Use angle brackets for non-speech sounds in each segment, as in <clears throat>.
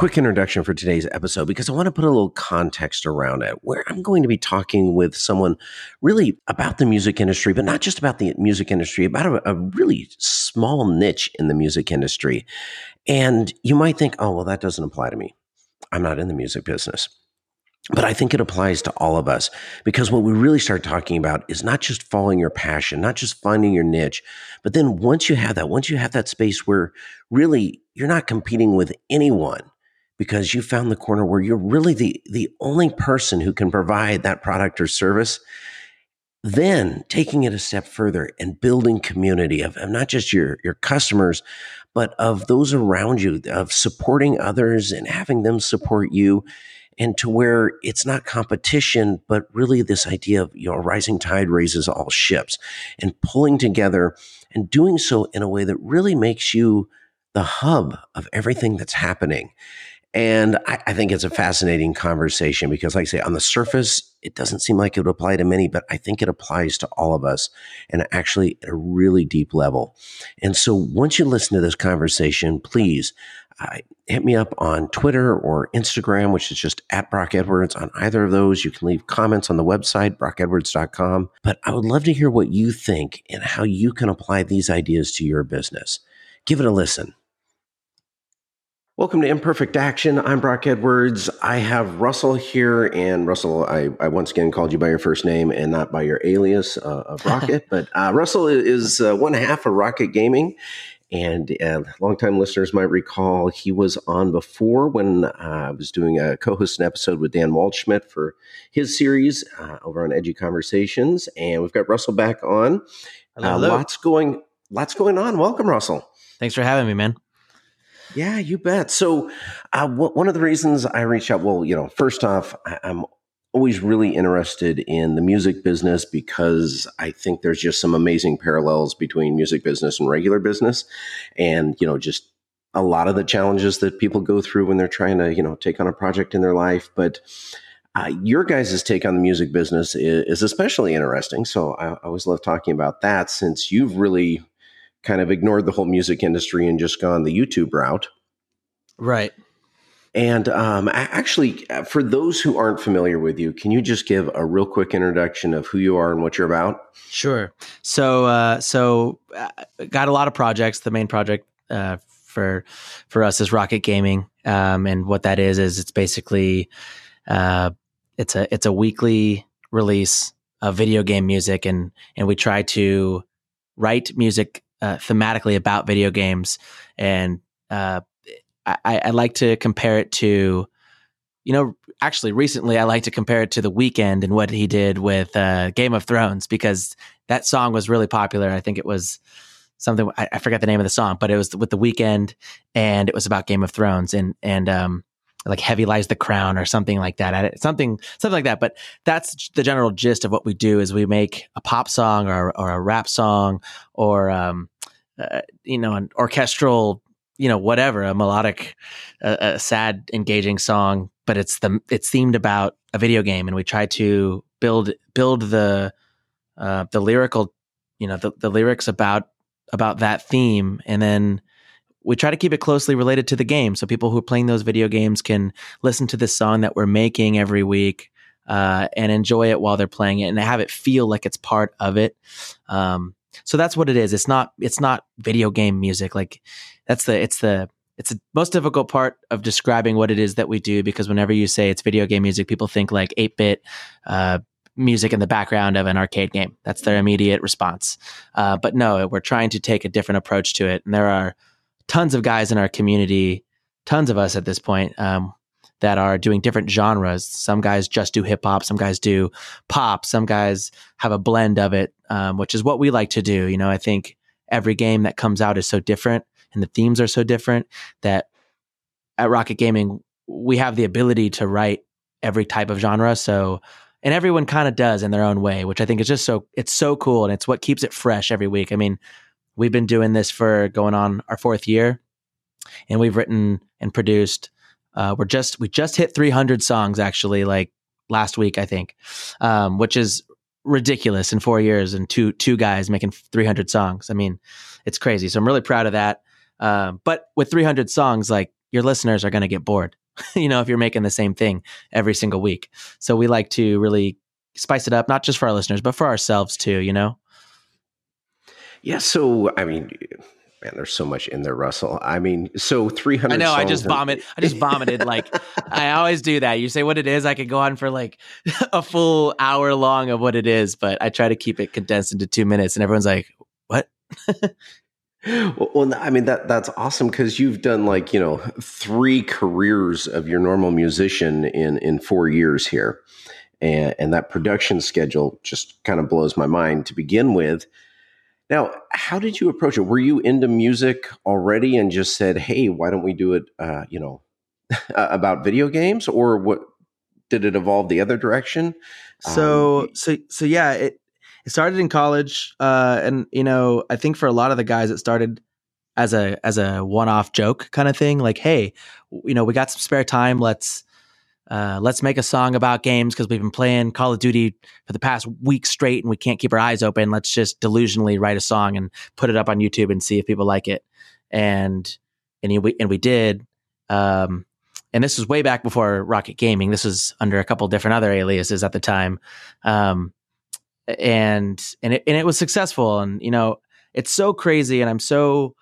quick introduction for today's episode because I want to put a little context around it where I'm going to be talking with someone really about the music industry, but not just about the music industry, about a, a really small niche in the music industry. And you might think, oh, well, that doesn't apply to me. I'm not in the music business. But I think it applies to all of us because what we really start talking about is not just following your passion, not just finding your niche, but then once you have that, once you have that space where really you're not competing with anyone because you found the corner where you're really the, the only person who can provide that product or service, then taking it a step further and building community of, of not just your, your customers, but of those around you, of supporting others and having them support you and to where it's not competition, but really this idea of, you know, rising tide raises all ships and pulling together and doing so in a way that really makes you the hub of everything that's happening. And I, I, think it's a fascinating conversation because, like I say, on the surface, it doesn't seem like it would apply to many, but I think it applies to all of us and actually at a really deep level. And so once you listen to this conversation, please uh, hit me up on Twitter or Instagram, which is just at Brock Edwards. On either of those, you can leave comments on the website, brockedwards.com. But I would love to hear what you think and how you can apply these ideas to your business. Give it a listen. Welcome to Imperfect Action. I'm Brock Edwards. I have Russell here. And Russell, I, I once again called you by your first name and not by your alias uh, of <laughs> Rockit. but uh, Russell is uh, one half of Rockit Gaming. And uh, longtime listeners might recall he was on before when uh, I was doing a co hosting episode with Dan Waldschmidt for his series uh, over on Edgy Conversations. And we've got Russell back on. Hello, hello. Lots going, lots going on. Welcome, Russell. Thanks for having me, man. Yeah, you bet. So, uh, w- one of the reasons I reached out, well, you know, first off, I- I'm always really interested in the music business because I think there's just some amazing parallels between music business and regular business. And, you know, just a lot of the challenges that people go through when they're trying to, you know, take on a project in their life. But uh, your guys' take on the music business is, is especially interesting. So I, I always love talking about that since you've really kind of ignored the whole music industry and just gone the YouTube route. Right. And um, actually, uh, for those who aren't familiar with you, can you just give a real quick introduction of who you are and what you're about? Sure. So, uh, so uh, got a lot of projects. The main project uh, for for us is Rockit Gaming, um, and what that is is it's basically uh, it's a it's a weekly release of video game music, and and we try to write music uh, thematically about video games and I, I like to compare it to, you know, actually recently I like to compare it to The Weeknd and what he did with uh, Game of Thrones because that song was really popular. I think it was something I, I forget the name of the song, but it was with The Weeknd, and it was about Game of Thrones and and um like heavy lies the crown or something like that something something like that. But that's the general gist of what we do is we make a pop song or, or a rap song or um, uh, you know an orchestral you know whatever a melodic a sad engaging song but it's the it's themed about a video game and we try to build build the uh, the lyrical you know the, the lyrics about about that theme. And then we try to keep it closely related to the game so people who are playing those video games can listen to this song that we're making every week uh, and enjoy it while they're playing it and have it feel like it's part of it um, so that's what it is it's not it's not video game music like that's the it's the it's the most difficult part of describing what it is that we do because whenever you say it's video game music, people think like 8 bit uh, music in the background of an arcade game. That's their immediate response. Uh, but no, we're trying to take a different approach to it. And there are tons of guys in our community, tons of us at this point, um, that are doing different genres. Some guys just do hip hop, some guys do pop, some guys have a blend of it, um, which is what we like to do. You know, I think every game that comes out is so different and the themes are so different that at Rockit Gaming, we have the ability to write every type of genre. So, and everyone kind of does in their own way, which I think is just so, it's so cool. And it's what keeps it fresh every week. I mean, we've been doing this for going on our fourth year and we've written and produced, uh, we're just, we just hit 300 songs actually, like last week, I think, um, which is ridiculous in four years and two, two guys making 300 songs. I mean, it's crazy. So I'm really proud of that. Um, but with 300 songs, like your listeners are going to get bored. <laughs> you know, if you're making the same thing every single week. So we like to really spice it up, not just for our listeners, but for ourselves too, you know? Yeah. So, I mean, man, there's so much in there, Russell. I mean, so 300. I know. I just vomit. I just vomited. like <laughs> I always do that. You say what it is. I could go on for like <laughs> a full hour long of what it is, but I try to keep it condensed into two minutes. And everyone's like, what? well, well, I mean that that's awesome because you've done like you know three careers of your normal musician in in four years here, and and that production schedule just kind of blows my mind to begin with. Now, how did you approach it? Were you into music already and just said, "Hey, why don't we do it?" Uh, you know, <laughs> about video games, or what? Did it evolve the other direction? So, um, so, so yeah. It it started in college, uh, and you know, I think for a lot of the guys, it started as a as a one off joke kind of thing. Like, hey, you know, we got some spare time. Let's uh, let's make a song about games because we've been playing Call of Duty for the past week straight and we can't keep our eyes open. Let's just delusionally write a song and put it up on YouTube and see if people like it. And and we and we did. Um, and this was way back before Rockit Gaming. This was under a couple different other aliases at the time, um, and and it and it was successful. And you know, it's so crazy, and I'm so,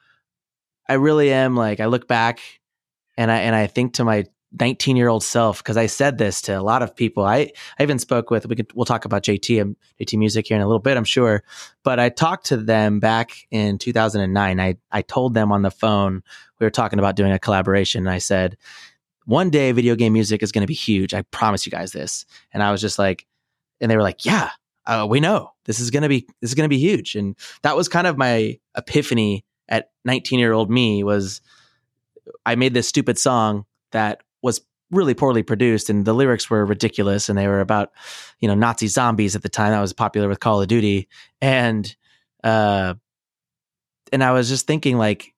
I really am like I look back, and I and I think to my 19 year old self because I said this to a lot of people. I, I even spoke with we could we'll talk about JT and JT Music here in a little bit, I'm sure. But I talked to them back in 2009. I I told them on the phone we were talking about doing a collaboration. And I said, one day video game music is going to be huge. I promise you guys this. And I was just like, and they were like, yeah, uh, we know this is going to be this is going to be huge. And that was kind of my epiphany at 19 year old me was I made this stupid song that was really poorly produced and the lyrics were ridiculous and they were about you know nazi zombies at the time. That was popular with call of duty. And uh and i was just thinking like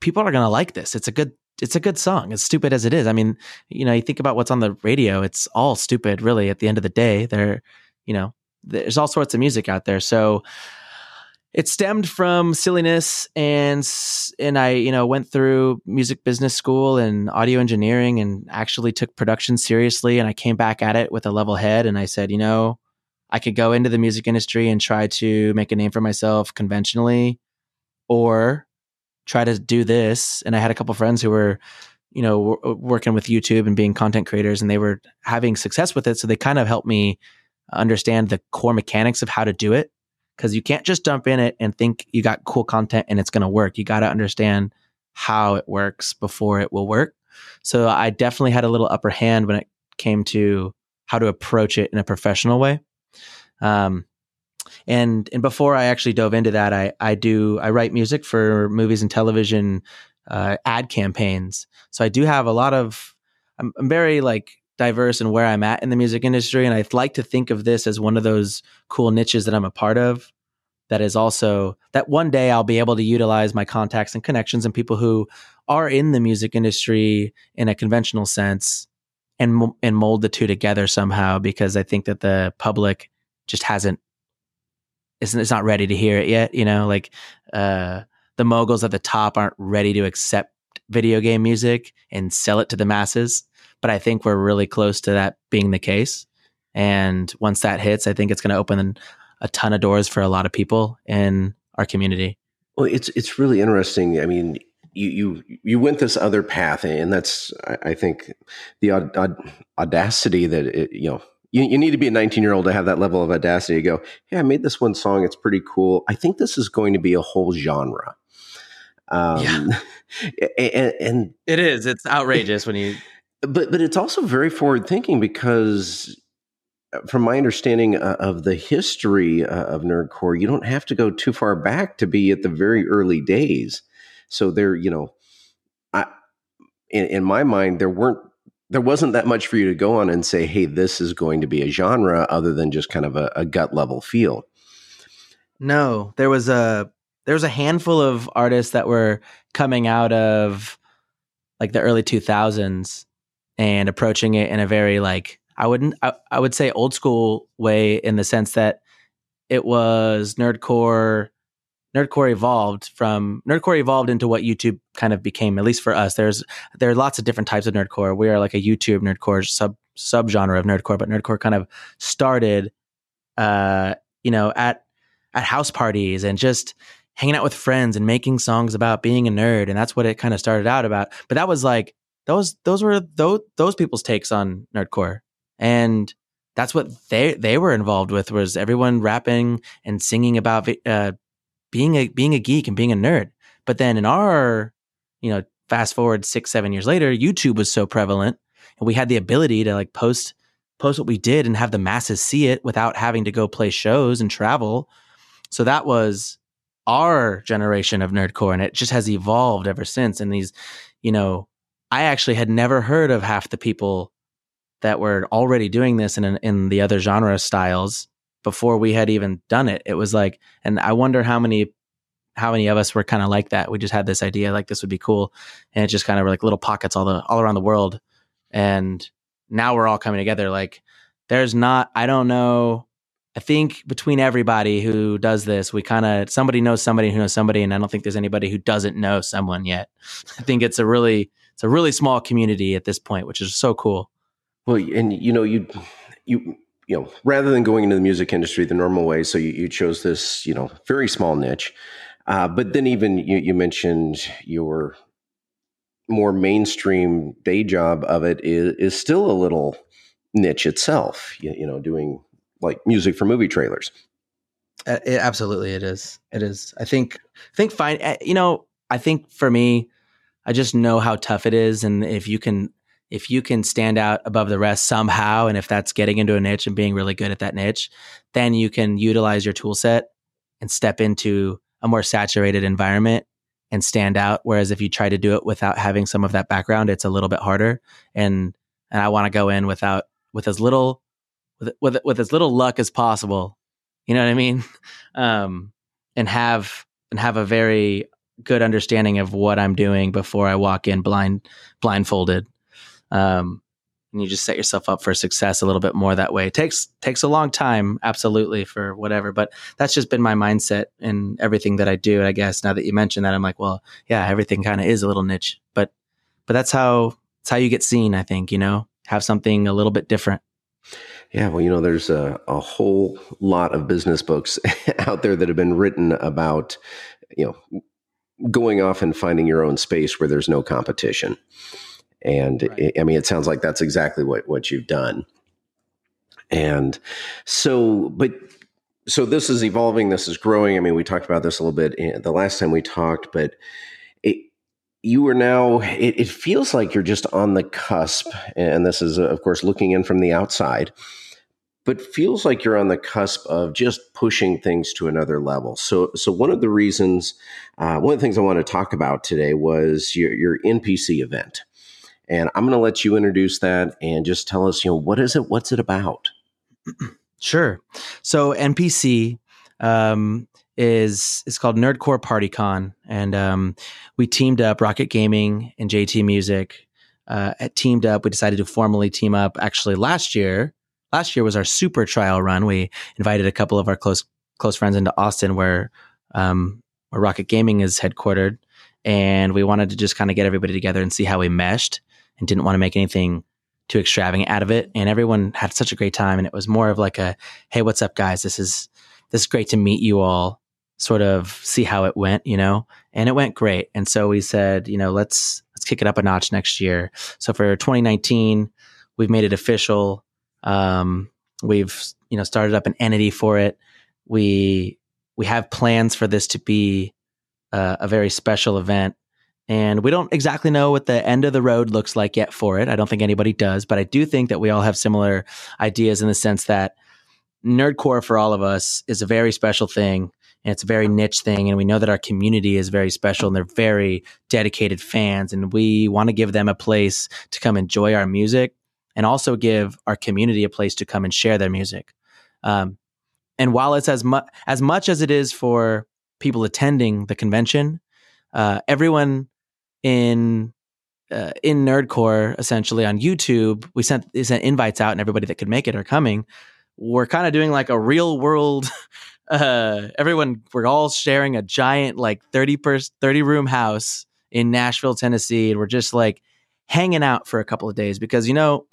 people are to like this. It's a good it's a good song as stupid as it is. I mean you know you think about what's on the radio it's all stupid really at the end of the day. There you know there's all sorts of music out there. So it stemmed from silliness and and I you know went through music business school and audio engineering and actually took production seriously and I came back at it with a level head and I said you know I could go into the music industry and try to make a name for myself conventionally or try to do this. And I had a couple friends who were you know w- uh, working with YouTube and being content creators and they were having success with it so they kind of helped me understand the core mechanics of how to do it because you can't just jump in it and think you got cool content and it's going to work. You got to understand how it works before it will work. So I definitely had a little upper hand when it came to how to approach it in a professional way. Um, and and before I actually dove into that, I I do I write music for movies and television uh, ad campaigns. So I do have a lot of I'm, I'm very like diverse and where I'm at in the music industry. And I'd like to think of this as one of those cool niches that I'm a part of. That is also that one day I'll be able to utilize my contacts and connections and people who are in the music industry in a conventional sense and and mold the two together somehow because I think that the public just hasn't it's, it's not ready to hear it yet. You know, like uh, the moguls at the top aren't ready to accept video game music and sell it to the masses but I think we're really close to that being the case. And once that hits, I think it's going to open a ton of doors for a lot of people in our community. Well, it's it's really interesting. I mean, you you you went this other path, and that's I think the audacity that it, you know. You, you need to be a 19 year old to have that level of audacity to go, Hey, I made this one song. It's pretty cool. I think this is going to be a whole genre. Um, <laughs> yeah. and, and it is. It's outrageous when you but but it's also very forward thinking because uh, from my understanding uh, of the history uh, of nerdcore you don't have to go too far back to be at the very early days so there you know i in, in my mind there weren't there wasn't that much for you to go on and say hey this is going to be a genre other than just kind of a, a gut level feel no there was a there was a handful of artists that were coming out of like the early 2000s and approaching it in a very like I wouldn't I, I would say old school way in the sense that it was nerdcore nerdcore evolved from nerdcore evolved into what YouTube kind of became. At least for us, there's there are lots of different types of nerdcore. We are like a YouTube nerdcore sub subgenre of nerdcore, but nerdcore kind of started, uh, you know, at at house parties and just hanging out with friends and making songs about being a nerd, and that's what it kind of started out about. But that was like those those were those those people's takes on nerdcore, and that's what they they were involved with was everyone rapping and singing about uh, being a being a geek and being a nerd. But then in our, you know, fast forward six seven years later, YouTube was so prevalent, and we had the ability to like post post what we did and have the masses see it without having to go play shows and travel. So that was our generation of nerdcore, and it just has evolved ever since. And these, you know, I actually had never heard of half the people that were already doing this in in the other genre styles before we had even done it. It was like, and I wonder how many how many of us were kind of like that. We just had this idea like this would be cool, and it just kind of were like little pockets all the all around the world. And now we're all coming together. Like there's not, I don't know. I think between everybody who does this, we kind of somebody knows somebody who knows somebody, and I don't think there's anybody who doesn't know someone yet. <laughs> I think it's a really it's a really small community at this point, which is so cool. Well, and you know, you you you know, rather than going into the music industry the normal way, so you, you chose this, you know, very small niche. Uh, but then even you, you mentioned your more mainstream day job of it is, is still a little niche itself. You, you know, doing like music for movie trailers. Uh, it, absolutely, it is. It is. I think. I think fine. Uh, you know, I think for me, I just know how tough it is, and if you can if you can stand out above the rest somehow, and if that's getting into a niche and being really good at that niche, then you can utilize your tool set and step into a more saturated environment and stand out. Whereas if you try to do it without having some of that background, it's a little bit harder. And and I want to go in without with as little with with with as little luck as possible. You know what I mean? <laughs> Um, and have and have a very good understanding of what I'm doing before I walk in blind blindfolded. Um, and you just set yourself up for success a little bit more that way. It takes takes a long time, absolutely, for whatever. But that's just been my mindset in everything that I do. I guess now that you mentioned that, I'm like, well, yeah, everything kind of is a little niche. But but that's how it's how you get seen. I think you know have something a little bit different. Yeah, well, you know, there's a, a whole lot of business books <laughs> out there that have been written about, you know, going off and finding your own space where there's no competition. And right. it, I mean, it sounds like that's exactly what, what you've done. And so, but so this is evolving, this is growing. I mean, we talked about this a little bit the last time we talked, but it, you are now, it, it feels like you're just on the cusp. And this is, of course, looking in from the outside but feels like you're on the cusp of just pushing things to another level. So, so one of the reasons, uh, one of the things I want to talk about today was your, your NPC event. And I'm going to let you introduce that and just tell us, you know, what is it? What's it about? <clears throat> Sure. So NPC um, is it's called Nerdcore PartyCon, and um, we teamed up Rockit Gaming and JT Music. Uh, teamed up. We decided to formally team up actually last year. Last year was our super trial run. We invited a couple of our close close friends into Austin, where um, where Rockit Gaming is headquartered, and we wanted to just kind of get everybody together and see how we meshed and didn't want to make anything too extravagant out of it. And everyone had such a great time. And it was more of like a, Hey, what's up guys? This is, this is great to meet you all sort of see how it went, you know, and it went great. And so we said, you know, let's, let's kick it up a notch next year. So for 2019, we've made it official. Um, we've, you know, started up an entity for it. We, we have plans for this to be uh, a very special event. And we don't exactly know what the end of the road looks like yet for it. I don't think anybody does, but I do think that we all have similar ideas in the sense that nerdcore for all of us is a very special thing. And it's a very niche thing. And we know that our community is very special and they're very dedicated fans. And we want to give them a place to come enjoy our music and also give our community a place to come and share their music um, and while it's as much as much as it is for people attending the convention uh, everyone in uh, in Nerdcore essentially on YouTube. We sent we sent invites out, and everybody that could make it are coming. We're kind of doing like a real world <laughs> uh, everyone we're all sharing a giant like 30 per 30 room house in Nashville, Tennessee, and we're just like hanging out for a couple of days because you know,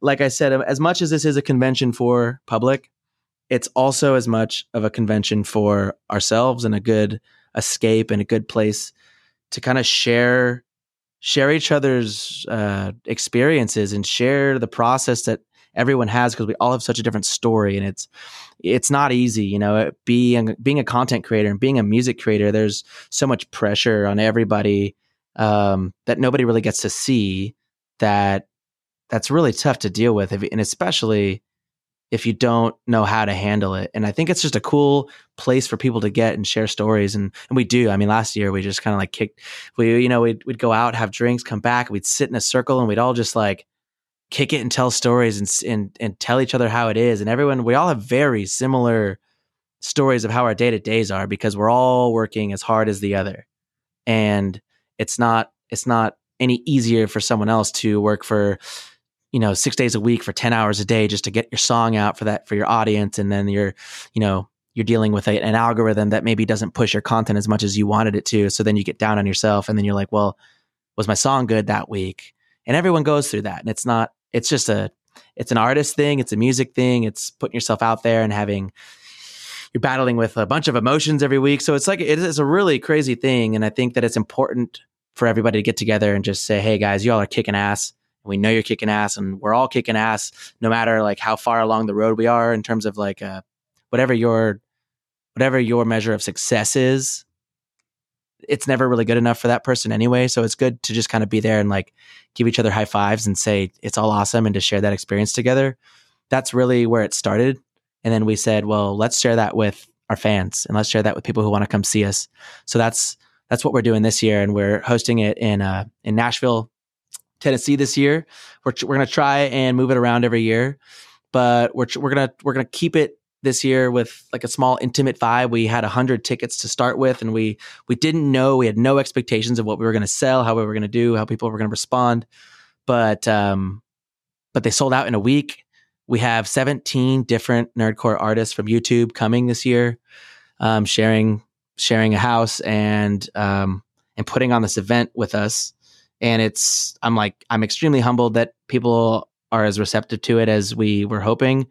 like I said, as much as this is a convention for public, it's also as much of a convention for ourselves and a good escape and a good place to kind of share share each other's uh, experiences and share the process that everyone has because we all have such a different story and it's it's not easy you know being being a content creator and being a music creator there's so much pressure on everybody um, that nobody really gets to see that that's really tough to deal with if, and especially if you don't know how to handle it and i think it's just a cool place for people to get and share stories and, and we do i mean last year we just kind of like kicked we you know we'd, we'd go out have drinks come back we'd sit in a circle and we'd all just like kick it and tell stories and, and and tell each other how it is. And everyone, we all have very similar stories of how our day to days are because we're all working as hard as the other, and it's not it's not any easier for someone else to work for you know six days a week for 10 hours a day just to get your song out for that for your audience. And then you're you know you're dealing with a, an algorithm that maybe doesn't push your content as much as you wanted it to. So then you get down on yourself and then you're like well was my song good that week? And everyone goes through that. And it's not it's just a it's an artist thing, it's a music thing, it's putting yourself out there and having you're battling with a bunch of emotions every week. So it's like it is a really crazy thing. And I think that it's important for everybody to get together and just say, "Hey guys, y'all are kicking ass." We know you're kicking ass and we're all kicking ass no matter like how far along the road we are in terms of like uh whatever your whatever your measure of success is it's never really good enough for that person anyway. So it's good to just kind of be there and like give each other high fives and say it's all awesome and to share that experience together. That's really where it started. And then we said, well, let's share that with our fans and let's share that with people who want to come see us. So that's that's what we're doing this year, and we're hosting it in uh, in Nashville, Tennessee this year. We're we're gonna try and move it around every year, but we're we're gonna we're gonna keep it this year with like a small intimate vibe. We had 100 tickets to start with and we we didn't know, we had no expectations of what we were going to sell, how we were going to do, how people were going to respond. But um but they sold out in a week. We have 17 different nerdcore artists from YouTube coming this year, um, sharing sharing a house and um, and putting on this event with us. And it's I'm like I'm extremely humbled that people are as receptive to it as we were hoping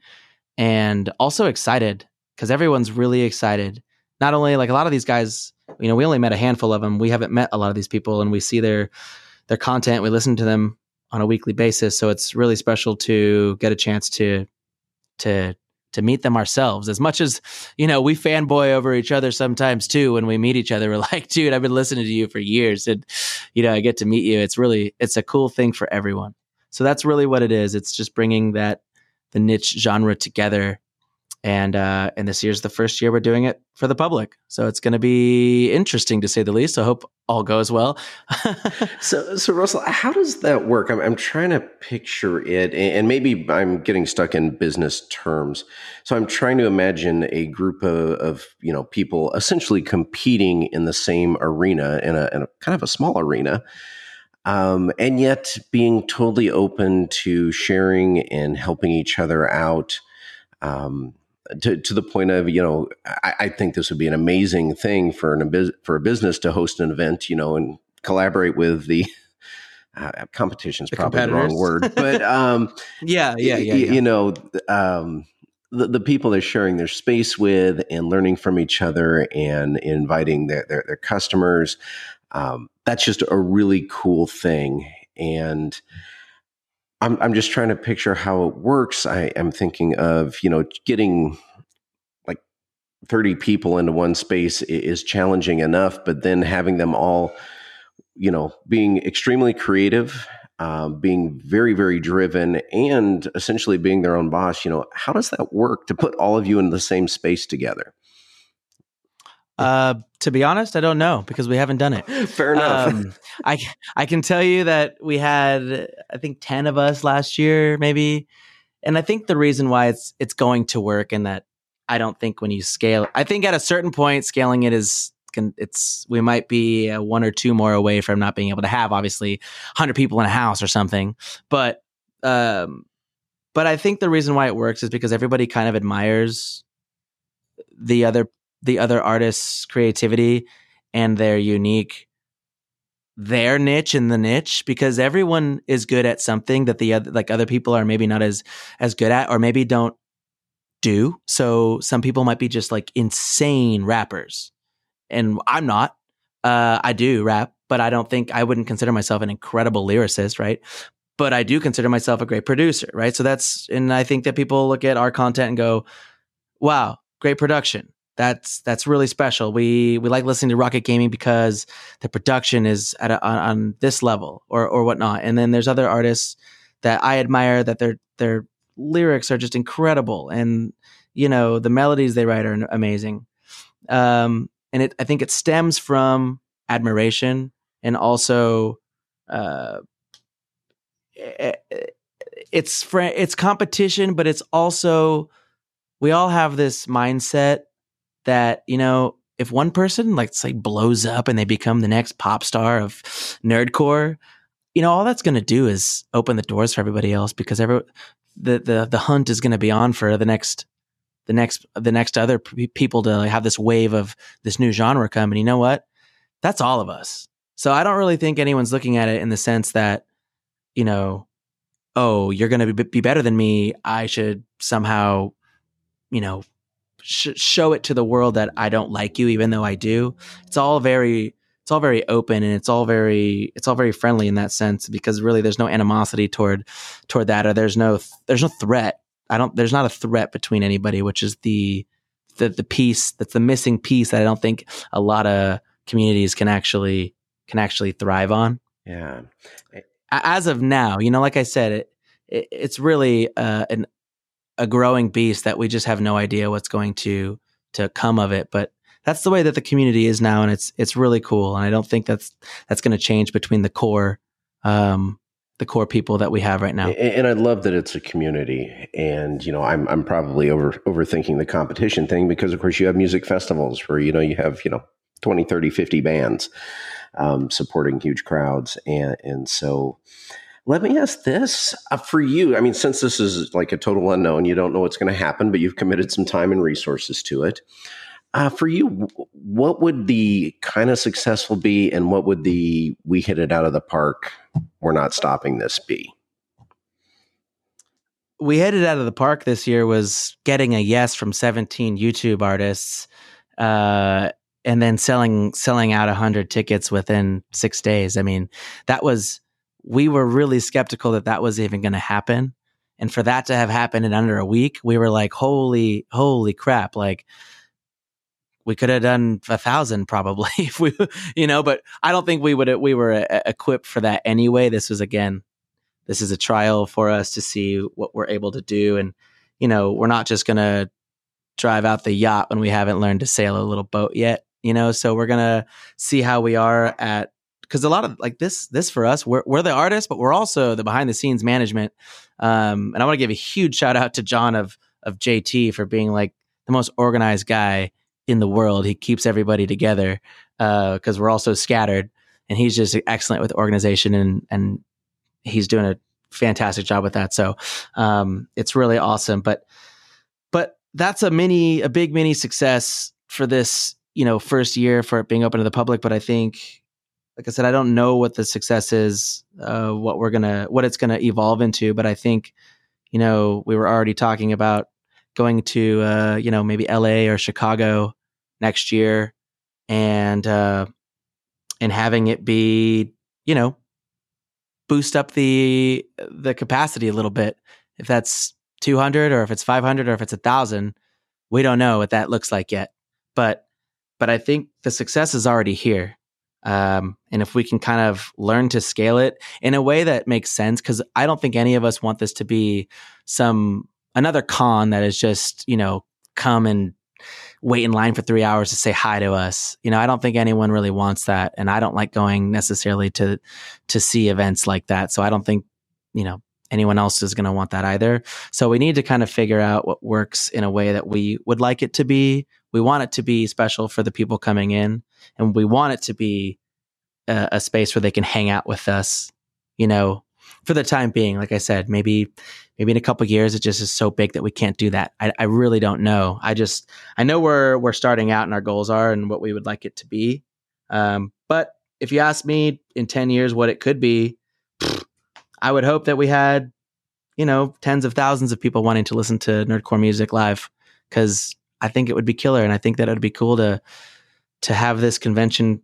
and also excited because everyone's really excited. Not only like a lot of these guys, you know, we only met a handful of them. We haven't met a lot of these people, and we see their their content. We listen to them on a weekly basis, so it's really special to get a chance to to to meet them ourselves. As much as you know, we fanboy over each other sometimes too. When we meet each other, we're <laughs> like, "Dude, I've been listening to you for years," and you know, I get to meet you. It's really it's a cool thing for everyone. So that's really what it is. It's just bringing that the niche genre together. And uh, and this year's the first year we're doing it for the public, so it's going to be interesting to say the least. I hope all goes well. <laughs> so, so Russell, how does that work? I'm, I'm trying to picture it, and maybe I'm getting stuck in business terms. So, I'm trying to imagine a group of, of you know people essentially competing in the same arena in a, in a kind of a small arena um, and yet being totally open to sharing and helping each other out um, to, to the point of you know I, I, think this would be an amazing thing for an for a business to host an event you know and collaborate with the <laughs> uh, competition is probably the wrong word <laughs> but um, yeah yeah yeah, yeah. you know um, the, the people they're sharing their space with and learning from each other and inviting their, their, their customers um, that's just a really cool thing. And I'm, I'm just trying to picture how it works. I am thinking of, you know, getting like 30 people into one space is challenging enough, but then having them all, you know, being extremely creative, uh, being very, very driven, and essentially being their own boss, you know, how does that work to put all of you in the same space together? Uh, to be honest, I don't know because we haven't done it. <laughs> Fair enough. Um, <laughs> I I can tell you that we had I think ten of us last year, maybe, and I think the reason why it's it's going to work and that I don't think when you scale, I think at a certain point scaling it is can it's we might be one or two more away from not being able to have obviously 100 people in a house or something but um but i think the reason why it works is because everybody kind of admires the other the other artists' creativity and their unique their niche in the niche because everyone is good at something that the other like other people are maybe not as as good at or maybe don't do. So some people might be just like insane rappers. And I'm not. Uh I do rap, but I don't think I wouldn't consider myself an incredible lyricist, right? But I do consider myself a great producer, right? So that's and I think that people look at our content and go, "Wow, great production." That's that's really special. We we like listening to Rockit Gaming because the production is at a, on, on, this level or or whatnot. And then there's other artists that I admire that their their lyrics are just incredible, and you know the melodies they write are amazing. Um, and it I think it stems from admiration and also uh, it's fr- it's competition, but it's also we all have this mindset that, you know, if one person like say blows up and they become the next pop star of nerdcore, you know, all that's going to do is open the doors for everybody else because every the the the hunt is going to be on for the next the next the next other p- people to have this wave of this new genre come and you know what? That's all of us. So I don't really think anyone's looking at it in the sense that you know, oh, you're going to be, be better than me. I should somehow you know sh- show it to the world that I don't like you, even though I do. It's all very it's all very open and it's all very it's all very friendly in that sense because really there's no animosity toward toward that or there's no there's no threat. I don't there's not a threat between anybody, which is the the the piece that's the missing piece that I don't think a lot of communities can actually can actually thrive on. Yeah. As of now, you know, like I said, it, it it's really uh, an a growing beast that we just have no idea what's going to to come of it. But that's the way that the community is now, and it's it's really cool. And I don't think that's that's going to change between the core um, the core people that we have right now. And I love that it's a community. And you know, I'm I'm probably over overthinking the competition thing because of course you have music festivals where you know you have you know 20, 30, 50 bands um, supporting huge crowds, and and so let me ask this uh, for you. I mean, since this is like a total unknown, you don't know what's going to happen, but you've committed some time and resources to it. Uh, for you, what would the kind of successful be, and what would the we hit it out of the park, we're not stopping this be? We hit it out of the park this year was getting a yes from 17 YouTube artists, uh, and then selling selling out 100 tickets within six days. I mean, that was we were really skeptical that that was even going to happen. And for that to have happened in under a week, we were like, holy, holy crap. Like, we could have done a thousand probably <laughs> if we, you know, but I don't think we would, we were uh, equipped for that anyway. This was again, this is a trial for us to see what we're able to do. And, you know, we're not just going to drive out the yacht when we haven't learned to sail a little boat yet, you know, so we're going to see how we are at because a lot of like this this for us we're, we're the artists but we're also the behind the scenes management. Um, and i want to give a huge shout out to john of of jt for being like the most organized guy in the world. He keeps everybody together because uh, we're all so scattered and he's just excellent with organization and and he's doing a fantastic job with that. So um, it's really awesome. But but that's a mini a big mini success for this you know first year for it being open to the public. But i think like I said, I don't know what the success is, uh, what we're gonna, what it's gonna evolve into. But I think, you know, we were already talking about going to, uh, you know, maybe L.A. or Chicago next year, and uh, and having it be, you know, boost up the the capacity a little bit. If that's 200 or if it's 500 or if it's a thousand, we don't know what that looks like yet. But but I think the success is already here. Um, and if we can kind of learn to scale it in a way that makes sense, because I don't think any of us want this to be some another con that is just you know come and wait in line for three hours to say hi to us. You know, I don't think anyone really wants that, and I don't like going necessarily to to see events like that. So I don't think you know anyone else is going to want that either. So we need to kind of figure out what works in a way that we would like it to be. We want it to be special for the people coming in and we want it to be a, a space where they can hang out with us, you know, for the time being, like I said, maybe maybe in a couple years it just is so big that we can't do that. I, I really don't know. I just I know where we're starting out and our goals are and what we would like it to be. Um, but if you ask me in ten years what it could be, I would hope that we had, you know, tens of thousands of people wanting to listen to nerdcore music live because I think it would be killer, and I think that it would be cool to to have this convention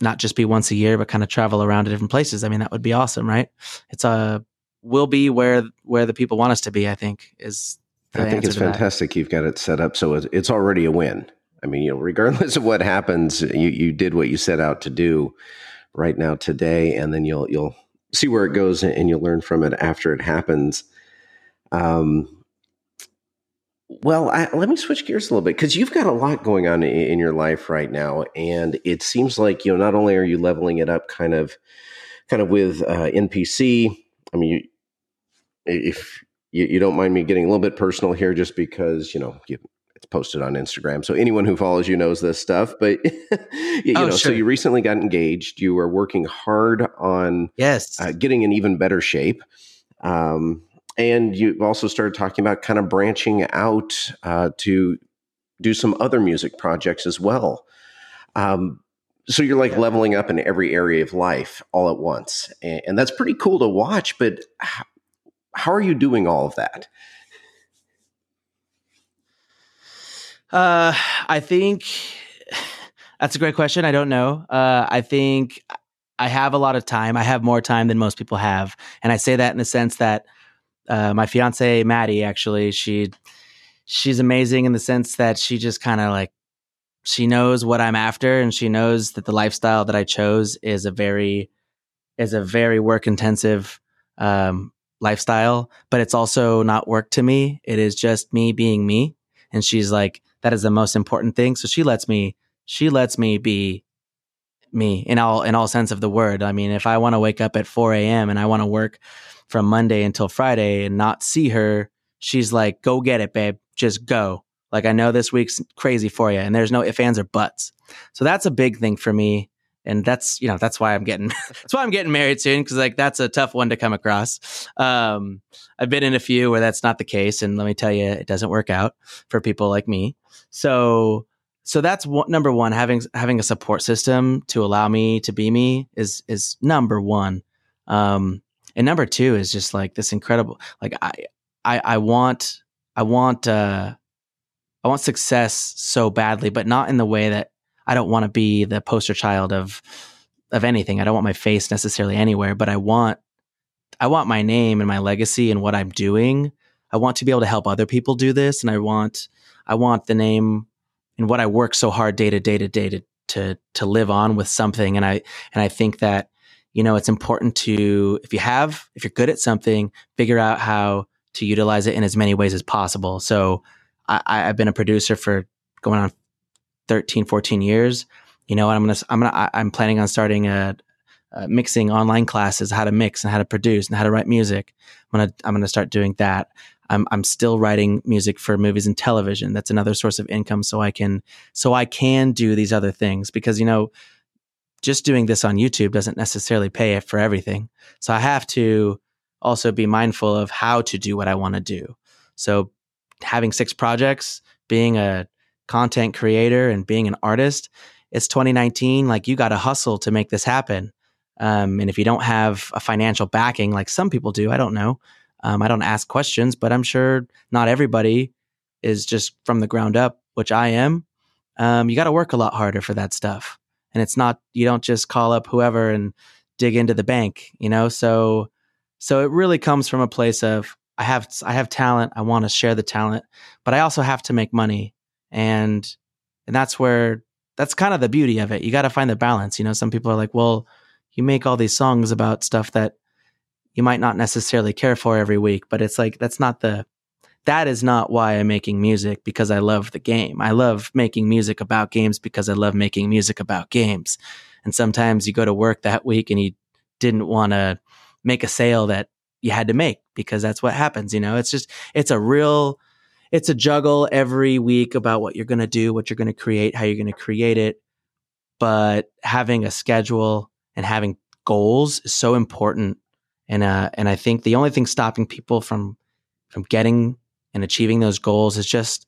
not just be once a year, but kind of travel around to different places. I mean, that would be awesome, right? It's a uh, will be where where the people want us to be. I think is. I think it's fantastic. That. You've got it set up so it's already a win. I mean, you know, regardless of what happens, you you did what you set out to do right now today, and then you'll you'll see where it goes, and you'll learn from it after it happens. Um, well, I, let me switch gears a little bit because you've got a lot going on in, in, your life right now, and it seems like you know not only are you leveling it up, kind of, kind of with uh, NPC. I mean, you, if you, you, don't mind me getting a little bit personal here, just because you know you, it's posted on Instagram, so anyone who follows you knows this stuff. But <laughs> you, oh, know, sure. so you recently got engaged. You are working hard on yes uh, getting in even better shape. Um, and you also started talking about kind of branching out uh, to do some other music projects as well. Um, so you're like leveling up in every area of life all at once, and, and that's pretty cool to watch. But how, how, are you doing all of that? Uh, I think that's a great question. I don't know. Uh, I think I have a lot of time. I have more time than most people have, and I say that in the sense that uh, my fiance Maddie actually she she's amazing in the sense that she just kind of like she knows what I'm after and she knows that the lifestyle that I chose is a very is a very work intensive um, lifestyle, but it's also not work to me. It is just me being me. And she's like, that is the most important thing. So she lets me, she lets me be me in all, in all sense of the word. I mean, if I want to wake up at 4 a.m. and I want to work from Monday until Friday and not see her, she's like, go get it, babe. Just go. Like, I know this week's crazy for you and there's no ifs, ands, or buts. So that's a big thing for me. And that's, you know, that's why I'm getting, <laughs> that's why I'm getting married soon. Cause like, that's a tough one to come across. Um, I've been in a few where that's not the case. And let me tell you, it doesn't work out for people like me. So, so that's one, number one, having, having a support system to allow me to be me is, is number one. Um, and number two is just like this incredible like i i, I want i want uh i want success so badly but not in the way that i don't want to be the poster child of of anything i don't want my face necessarily anywhere but i want i want my name and my legacy and what i'm doing i want to be able to help other people do this and i want i want the name and what i work so hard day to day to day to to to live on with something and i and i think that you know, it's important to, if you have, if you're good at something, figure out how to utilize it in as many ways as possible. So I, I've been a producer for going on 13, 14 years. You know, I'm to, I'm to, I'm planning on starting a, a, mixing online classes, how to mix and how to produce and how to write music. I'm to, I'm to start doing that. I'm, I'm still writing music for movies and television. That's another source of income. So I can, so I can do these other things because, you know, just doing this on YouTube doesn't necessarily pay for everything. So I have to also be mindful of how to do what I want to do. So having six projects, being a content creator and being an artist, it's 2019. Like you got to hustle to make this happen. Um, and if you don't have a financial backing, like some people do, I don't know. Um, I don't ask questions, but I'm sure not everybody is just from the ground up, which I am. Um, you got to work a lot harder for that stuff. And it's not you don't just call up whoever and dig into the bank you know? So so it really comes from a place of i have i have talent i want to share the talent but i also have to make money. And and that's where that's kind of the beauty of it. You got to find the balance you know? Some people are like well you make all these songs about stuff that you might not necessarily care for every week but it's like that's not the that is not why I'm making music because I love the game. I love making music about games because I love making music about games. And sometimes you go to work that week and you didn't want to make a sale that you had to make because that's what happens. You know, it's just, it's a real, it's a juggle every week about what you're going to do, what you're going to create, how you're going to create it. But having a schedule and having goals is so important and uh, and I think the only thing stopping people from from getting and achieving those goals is just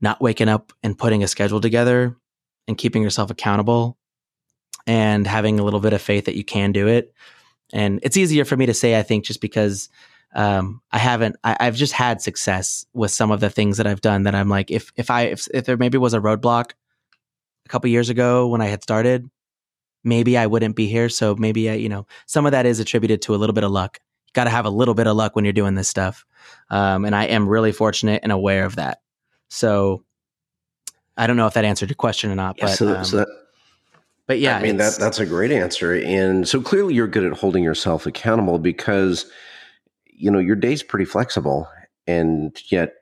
not waking up and putting a schedule together and keeping yourself accountable and having a little bit of faith that you can do it. And it's easier for me to say, I think, just because um, I haven't, I, have just had success with some of the things that I've done that I'm like, if, if I, if, if there maybe was a roadblock a couple years ago when I had started, maybe I wouldn't be here. So maybe I, you know, some of that is attributed to a little bit of luck. You got to have a little bit of luck when you're doing this stuff. Um, and I am really fortunate and aware of that. So I don't know if that answered your question or not, yeah, but, so, um, so that, but yeah, I mean, that, that's a great answer. And so clearly you're good at holding yourself accountable because, you know, your day's pretty flexible and yet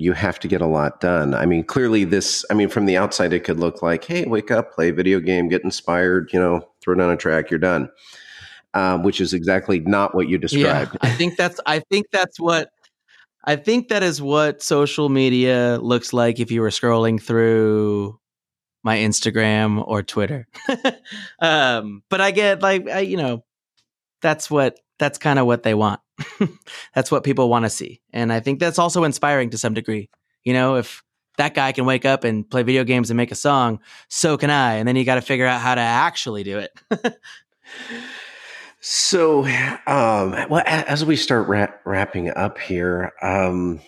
you have to get a lot done. I mean, clearly this, I mean, from the outside, it could look like, hey, wake up, play a video game, get inspired, you know, throw down a track, you're done. Um, which is exactly not what you described. Yeah, I think that's, I think that's what, I think that is what social media looks like if you were scrolling through my Instagram or Twitter. <laughs> um, but I get like, I, you know, that's what, that's kind of what they want. <laughs> that's what people want to see. And I think that's also inspiring to some degree. You know, if that guy can wake up and play video games and make a song, so can I. And then you got to figure out how to actually do it. so, um, well, as we start ra- wrapping up here, um,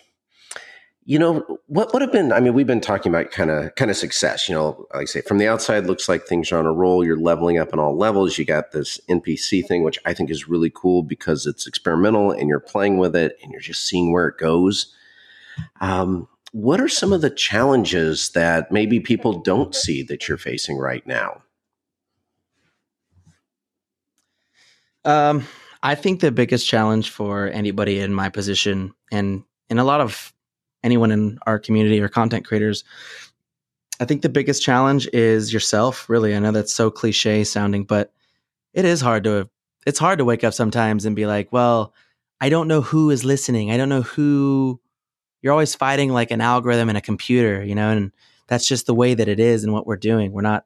you know what would have been i mean we've been talking about kind of kind of success you know like i say from the outside looks like things are on a roll you're leveling up on all levels you got this npc thing which i think is really cool because it's experimental and you're playing with it and you're just seeing where it goes. Um, what are some of the challenges that maybe people don't see that you're facing right now? Um, i think the biggest challenge for anybody in my position and in a lot of anyone in our community or content creators. I think the biggest challenge is yourself, really. I know that's so cliche sounding, but it is hard to it's hard to wake up sometimes and be like, well, I don't know who is listening. I don't know who you're always fighting like an algorithm and a computer, you know, and that's just the way that it is and what we're doing. We're not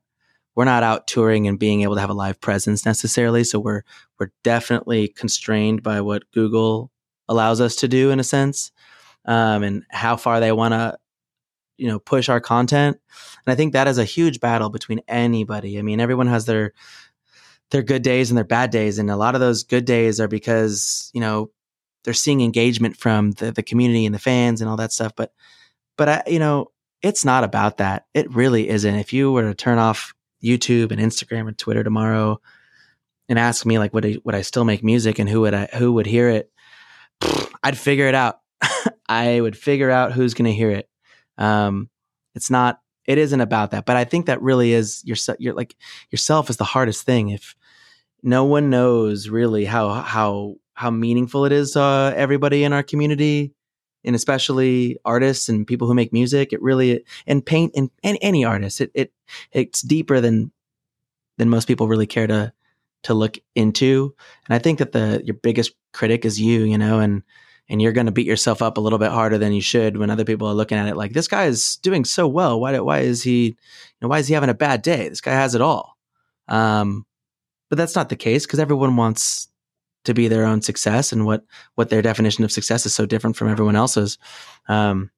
we're not out touring and being able to have a live presence necessarily, so we're we're definitely constrained by what Google allows us to do in a sense um, and how far they want to you know push our content. And i think that is a huge battle between anybody. I mean everyone has their their good days and their bad days. And a lot of those good days are because you know they're seeing engagement from the, the community and the fans and all that stuff. But but I, you know it's not about that. It really isn't. If you were to turn off youtube and instagram and twitter tomorrow and ask me like would I, would I still make music and who would I who would hear it? I'd figure it out I would figure out who's going to hear it. Um, it's not, it isn't about that, but I think that really is your, your like yourself is the hardest thing. If no one knows really how, how, how meaningful it is to uh, everybody in our community and especially artists and people who make music, it really, and paint and, and any artist, it, it, it's deeper than, than most people really care to, to look into. And I think that the, your biggest critic is you, you know, and, and you're going to beat yourself up a little bit harder than you should when other people are looking at it like this guy is doing so well. Why why is he you know why is he having a bad day? This guy has it all. Um, but that's not the case because everyone wants to be their own success and what what their definition of success is so different from everyone else's. Um,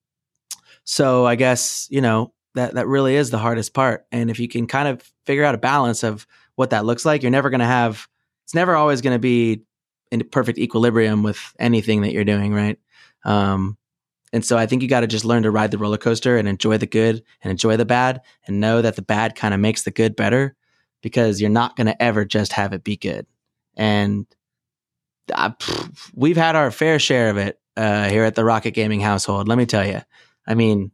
so i guess you know that that really is the hardest part. And if you can kind of figure out a balance of what that looks like you're never going to have it's never always going to be in perfect equilibrium with anything that you're doing, right? Um, and so I think you got to just learn to ride the roller coaster and enjoy the good and enjoy the bad and know that the bad kind of makes the good better because you're not going to ever just have it be good. And I, pff, we've had our fair share of it uh, here at the Rockit Gaming household. Let me tell you. I mean,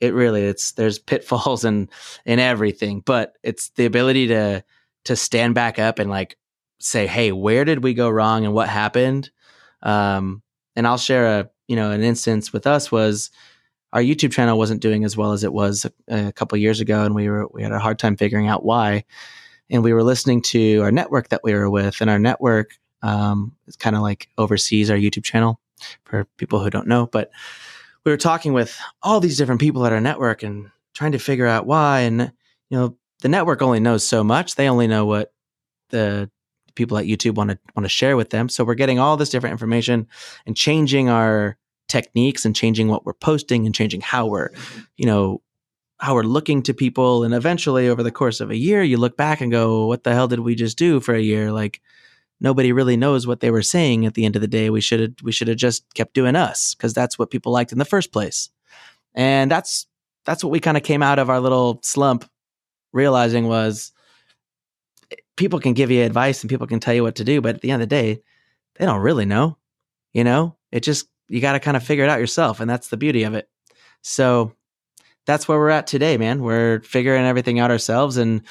it really it's there's pitfalls and in everything, but it's the ability to to stand back up and like say, hey, where did we go wrong and what happened? Um, and I'll share a you know an instance with us was our YouTube channel wasn't doing as well as it was a, a couple years ago, and we were we had a hard time figuring out why. And we were listening to our network that we were with, and our network um, is kind of like oversees our YouTube channel for people who don't know. But we were talking with all these different people at our network and trying to figure out why. And you know, the network only knows so much; they only know what the people at YouTube want to want to share with them. So we're getting all this different information and changing our techniques and changing what we're posting and changing how we're, you know, how we're looking to people. And eventually, over the course of a year, you look back and go, "What the hell did we just do for a year?" Like nobody really knows what they were saying. At the end of the day, we should have we should have just kept doing us because that's what people liked in the first place. And that's that's what we kind of came out of our little slump realizing was people can give you advice and people can tell you what to do, but at the end of the day, they don't really know. You know, it just you got to kind of figure it out yourself, and that's the beauty of it. So that's where we're at today, man. We're figuring everything out ourselves, and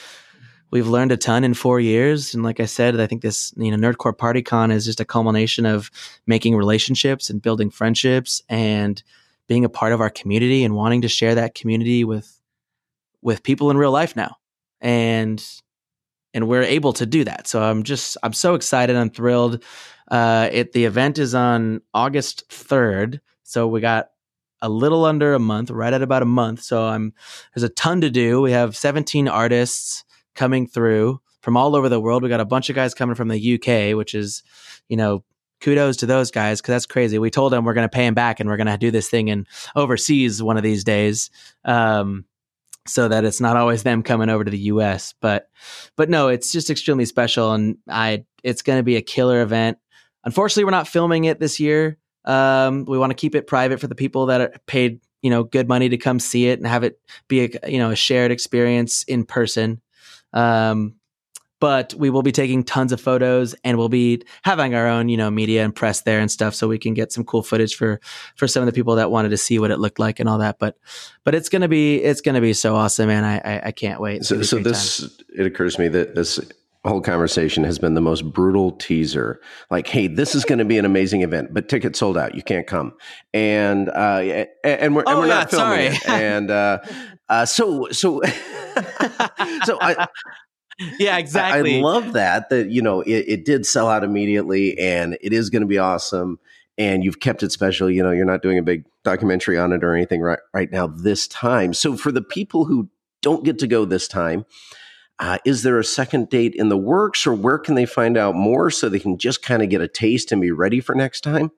we've learned a ton in four years. And like I said, I think this you know Nerdcore PartyCon is just a culmination of making relationships and building friendships and being a part of our community and wanting to share that community with with people in real life now. And and we're able to do that. So I'm just I'm so excited. I'm thrilled. Uh, it the event is on August third, so we got a little under a month, right at about a month. So I'm there's a ton to do. We have 17 artists coming through from all over the world. We got a bunch of guys coming from the UK, which is you know kudos to those guys because that's crazy. We told them we're going to pay them back and we're going to do this thing in overseas one of these days. Um, so that it's not always them coming over to the US. But but no, it's just extremely special and I it's going to be a killer event. Unfortunately, we're not filming it this year. Um, we want to keep it private for the people that are paid, you know, good money to come see it and have it be a you know a shared experience in person. Um, but we will be taking tons of photos and we'll be having our own you know media and press there and stuff so we can get some cool footage for for some of the people that wanted to see what it looked like and all that. But but it's gonna be it's gonna be so awesome and i i, I can't wait. So, so this time. it occurs to me that this whole conversation has been the most brutal teaser. Like hey this is going to be an amazing event but tickets sold out. You can't come. And uh and we're, oh, and we're yeah, not filming sorry. it <laughs> and uh uh so so <laughs> so I, yeah, exactly. <laughs> I, I, love that that you know it, it did sell out immediately, and it is going to be awesome. And you've kept it special. You know, you're not doing a big documentary on it or anything right right now this time. So for the people who don't get to go this time, uh, is there a second date in the works, or where can they find out more so they can just kind of get a taste and be ready for next time?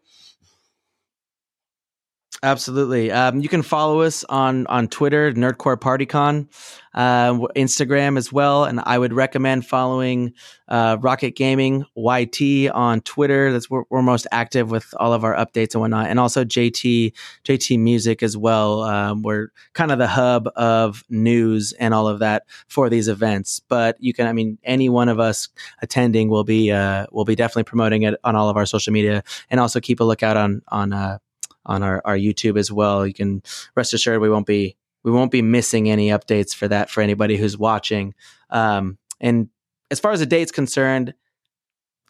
Absolutely. Um, you can follow us on on Twitter, Nerdcore PartyCon, uh, Instagram as well, and I would recommend following uh, Rockit Gaming YT on Twitter. That's where we're most active with all of our updates and whatnot, and also JT JT Music as well. Um, we're kind of the hub of news and all of that for these events. But you can, I mean, any one of us attending will be uh, will be definitely promoting it on all of our social media, and also keep a lookout on on uh, on our, our YouTube as well. You can rest assured we won't be we won't be missing any updates for that for anybody who's watching. Um, and as far as the date's concerned,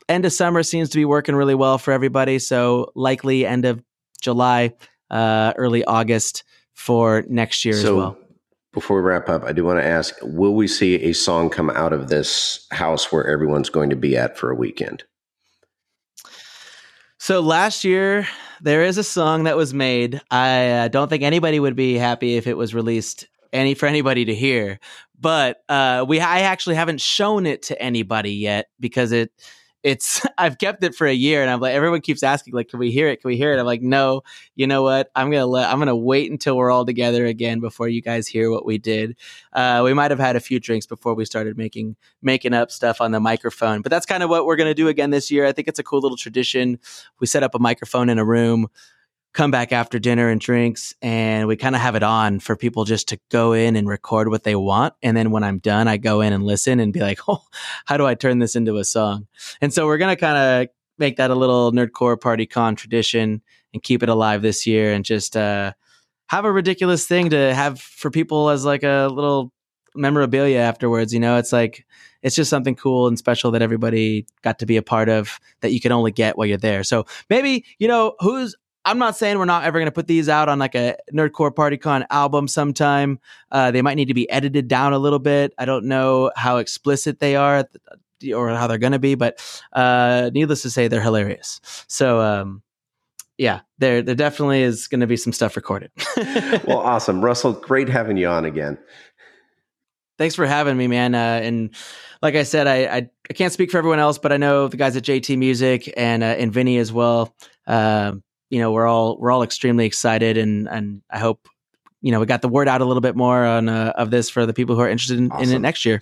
end of summer seems to be working really well for everybody. So likely end of July, uh, early August for next year so, as well. Before we wrap up, I do want to ask: Will we see a song come out of this house where everyone's going to be at for a weekend? So last year, there is a song that was made. I uh, don't think anybody would be happy if it was released any for anybody to hear. But uh, we I actually haven't shown it to anybody yet because it it's <laughs> I've kept it for a year and I'm like everyone keeps asking like can we hear it? Can we hear it? I'm like no. You know what? I'm gonna let I'm gonna wait until we're all together again before you guys hear what we did. Uh, we might have had a few drinks before we started making making up stuff on the microphone but that's kind of what we're gonna do again this year. I think it's a cool little tradition. We set up a microphone in a room come back after dinner and drinks and we kind of have it on for people just to go in and record what they want and then when i'm done i go in and listen and be like <laughs> oh how do i turn this into a song? And so we're going to kind of make that a little nerdcore party con tradition and keep it alive this year and just uh, have a ridiculous thing to have for people as like a little memorabilia afterwards you know? It's like it's just something cool and special that everybody got to be a part of that you can only get while you're there. So maybe you know who's I'm not saying we're not ever going to put these out on like a Nerdcore PartyCon album sometime. Uh, they might need to be edited down a little bit. I don't know how explicit they are or how they're going to be, but uh, needless to say, they're hilarious. So, um, yeah, there there definitely is going to be some stuff recorded. <laughs> well, awesome, Russell. Great having you on again. thanks for having me, man. Uh, and like I said, I, I, I can't speak for everyone else, but I know the guys at JT Music and uh, and Vinny as well. Uh, you know, we're all we're all extremely excited, and and I hope you know we got the word out a little bit more on uh, of this for the people who are interested in, awesome. in it next year.